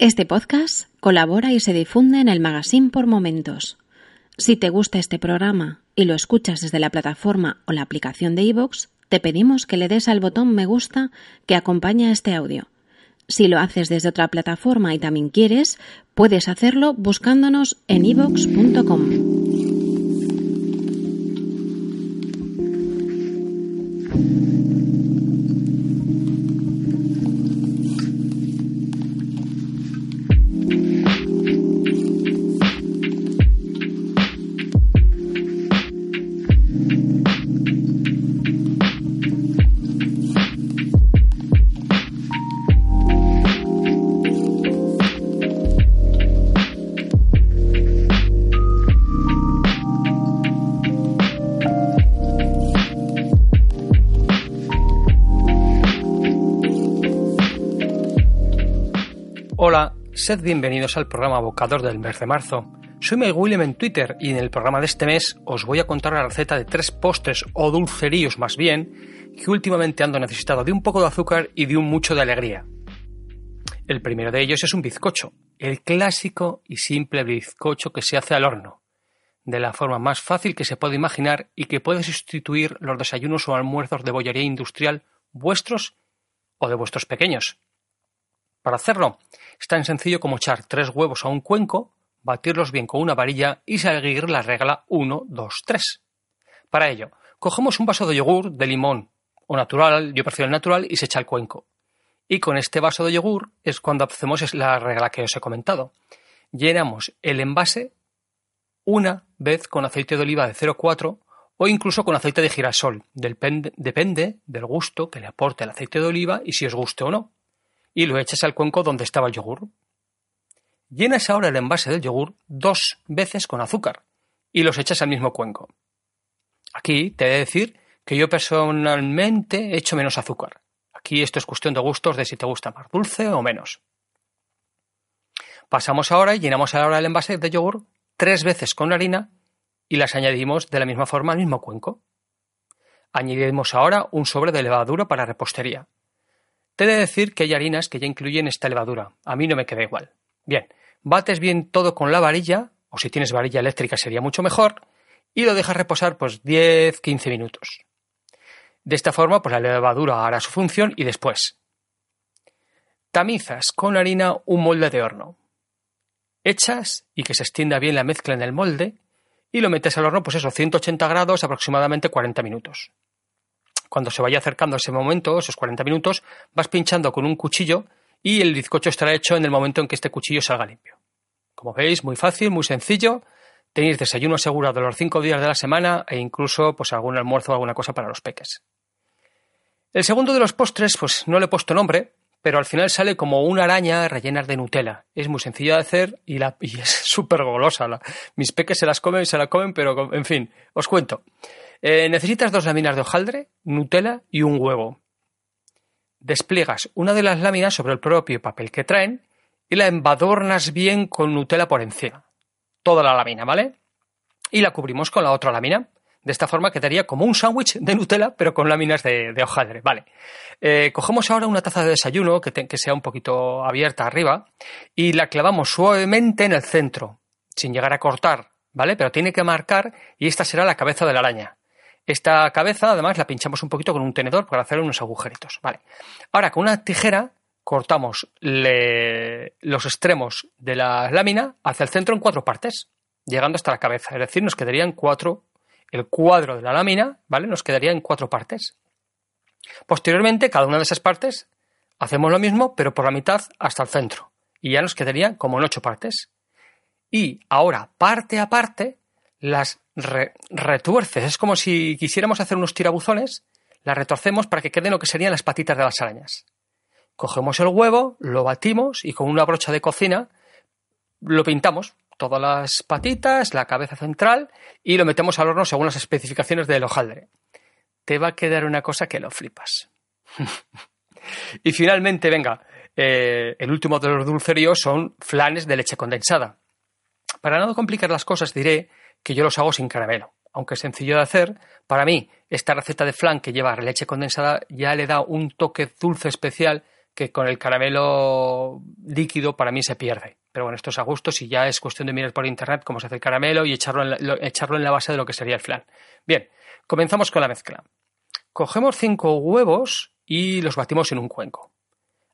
Este podcast colabora y se difunde en el magazine por momentos. Si te gusta este programa y lo escuchas desde la plataforma o la aplicación de iVoox, te pedimos que le des al botón me gusta que acompaña este audio. Si lo haces desde otra plataforma y también quieres, puedes hacerlo buscándonos en iVoox.com. Hola, sed bienvenidos al programa Bocador del mes de marzo. Soy Mike William en Twitter y en el programa de este mes os voy a contar la receta de tres postres o dulceríos más bien que últimamente ando necesitado de un poco de azúcar y de un mucho de alegría. El primero de ellos es un bizcocho, el clásico y simple bizcocho que se hace al horno, de la forma más fácil que se puede imaginar y que puede sustituir los desayunos o almuerzos de bollería industrial vuestros o de vuestros pequeños. Para hacerlo, es tan sencillo como echar tres huevos a un cuenco, batirlos bien con una varilla y seguir la regla 1, 2, 3. Para ello, cogemos un vaso de yogur de limón o natural, yo prefiero el natural, y se echa al cuenco. Y con este vaso de yogur es cuando hacemos la regla que os he comentado. Llenamos el envase una vez con aceite de oliva de 0,4 o incluso con aceite de girasol. Depende, depende del gusto que le aporte el aceite de oliva y si os guste o no y lo echas al cuenco donde estaba el yogur. Llenas ahora el envase del yogur dos veces con azúcar y los echas al mismo cuenco. Aquí te he de decir que yo personalmente echo menos azúcar. Aquí esto es cuestión de gustos de si te gusta más dulce o menos. Pasamos ahora y llenamos ahora el envase de yogur tres veces con harina y las añadimos de la misma forma al mismo cuenco. Añadimos ahora un sobre de levadura para repostería. Te he de decir que hay harinas que ya incluyen esta levadura. A mí no me queda igual. Bien, bates bien todo con la varilla, o si tienes varilla eléctrica sería mucho mejor, y lo dejas reposar pues 10-15 minutos. De esta forma, pues la levadura hará su función y después tamizas con harina un molde de horno. Echas y que se extienda bien la mezcla en el molde y lo metes al horno, pues eso, 180 grados, aproximadamente 40 minutos cuando se vaya acercando ese momento, esos 40 minutos, vas pinchando con un cuchillo y el bizcocho estará hecho en el momento en que este cuchillo salga limpio. Como veis, muy fácil, muy sencillo. Tenéis desayuno asegurado los cinco días de la semana e incluso pues algún almuerzo o alguna cosa para los peques. El segundo de los postres, pues no le he puesto nombre, pero al final sale como una araña rellena de Nutella. Es muy sencilla de hacer y, la, es súper golosa. mis peques se las comen, y se la comen, pero en fin, os cuento. Eh, necesitas dos láminas de hojaldre, Nutella y un huevo. Despliegas una de las láminas sobre el propio papel que traen y la embadornas bien con Nutella por encima. Toda la lámina, ¿vale? Y la cubrimos con la otra lámina. De esta forma quedaría como un sándwich de Nutella, pero con láminas de, hojaldre. Vale. Eh, cogemos ahora una taza de desayuno que, que sea un poquito abierta arriba y la clavamos suavemente en el centro, sin llegar a cortar, ¿vale? Pero tiene que marcar y esta será la cabeza de la araña. Esta cabeza, además, la pinchamos un poquito con un tenedor para hacer unos agujeritos. Vale. Ahora, con una tijera cortamos los extremos de la lámina hacia el centro en cuatro partes, llegando hasta la cabeza. Es decir, nos quedarían cuatro, el cuadro de la lámina, ¿vale? Nos quedaría en cuatro partes. Posteriormente, cada una de esas partes hacemos lo mismo, pero por la mitad hasta el centro. Y ya nos quedaría como en ocho partes. Y ahora, parte a parte, las retuerces. Es como si quisiéramos hacer unos tirabuzones, las retorcemos para que queden lo que serían las patitas de las arañas. Cogemos el huevo, lo batimos y con una brocha de cocina lo pintamos, todas las patitas, la cabeza central y lo metemos al horno según las especificaciones del hojaldre. Te va a quedar una cosa que lo flipas. y finalmente, venga, eh, el último de los dulceríos son flanes de leche condensada. Para no complicar las cosas diré que yo los hago sin caramelo. Aunque es sencillo de hacer, para mí esta receta de flan que lleva leche condensada ya le da un toque dulce especial que con el caramelo líquido para mí se pierde. Pero bueno, esto es a gusto, si ya es cuestión de mirar por internet cómo se hace el caramelo y echarlo en la, echarlo en la base de lo que sería el flan. Bien, comenzamos con la mezcla. Cogemos cinco huevos y los batimos en un cuenco.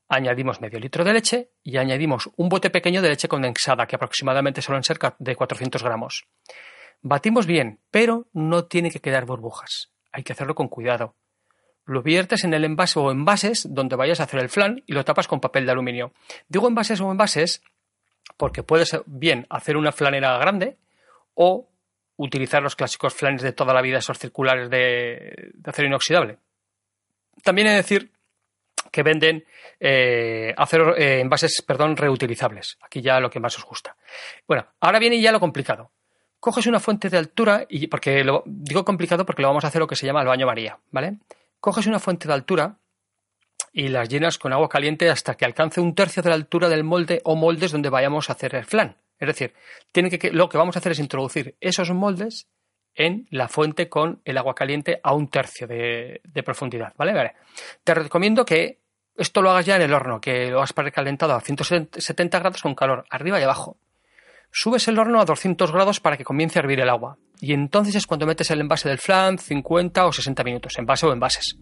Añadimos medio litro de leche y añadimos un bote pequeño de leche condensada, que aproximadamente suelen ser de 400 gramos. Batimos bien, pero no tiene que quedar burbujas. Hay que hacerlo con cuidado. Lo viertes en el envase o envases donde vayas a hacer el flan y lo tapas con papel de aluminio. Digo envases o envases porque puedes bien hacer una flanera grande o utilizar los clásicos flanes de toda la vida, esos circulares de, acero inoxidable. También he de decir que venden eh, eh, envases perdón, reutilizables. Aquí ya lo que más os gusta. Bueno, ahora viene ya lo complicado. Coges una fuente de altura, y porque lo digo complicado porque lo vamos a hacer lo que se llama el baño María, ¿vale? Coges una fuente de altura y las llenas con agua caliente hasta que alcance un tercio de la altura del molde o moldes donde vayamos a hacer el flan. Es decir, tiene que, lo que vamos a hacer es introducir esos moldes en la fuente con el agua caliente a un tercio de, profundidad. ¿vale? ¿vale? Te recomiendo que esto lo hagas ya en el horno, que lo has precalentado a 170 grados con calor, arriba y abajo. Subes el horno a 200 grados para que comience a hervir el agua. Y entonces es cuando metes el envase del flan 50 o 60 minutos, envase o envases.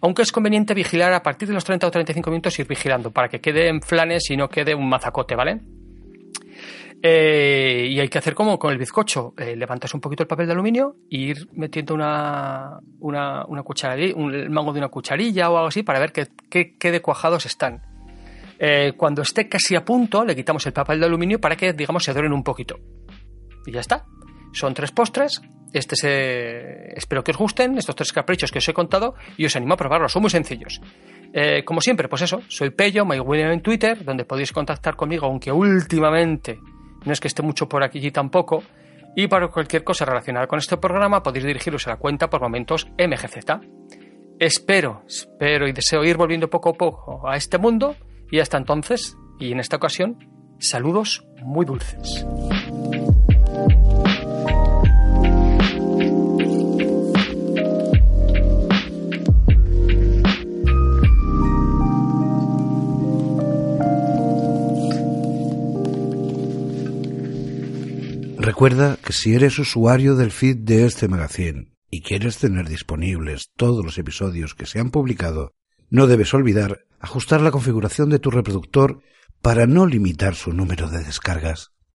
Aunque es conveniente vigilar a partir de los 30 o 35 minutos ir vigilando para que quede en flanes y no quede un mazacote, ¿vale? Eh, y hay que hacer como con el bizcocho. Eh, levantas un poquito el papel de aluminio e ir metiendo una, una, una cucharilla, un, el mango de una cucharilla o algo así para ver que, qué cuajados están. Eh, cuando esté casi a punto, le quitamos el papel de aluminio para que, digamos, se doren un poquito. Y ya está. Son tres postres. Este se... Espero que os gusten estos tres caprichos que os he contado y os animo a probarlos. Son muy sencillos. Eh, como siempre, pues eso, soy Pello, MyWilliam en Twitter, donde podéis contactar conmigo, aunque últimamente no es que esté mucho por aquí tampoco. Y para cualquier cosa relacionada con este programa podéis dirigiros a la cuenta por momentos MGZ. Espero, espero y deseo ir volviendo poco a poco a este mundo y hasta entonces, y en esta ocasión, saludos muy dulces. Recuerda que si eres usuario del feed de este magazine y quieres tener disponibles todos los episodios que se han publicado, no debes olvidar ajustar la configuración de tu reproductor para no limitar su número de descargas.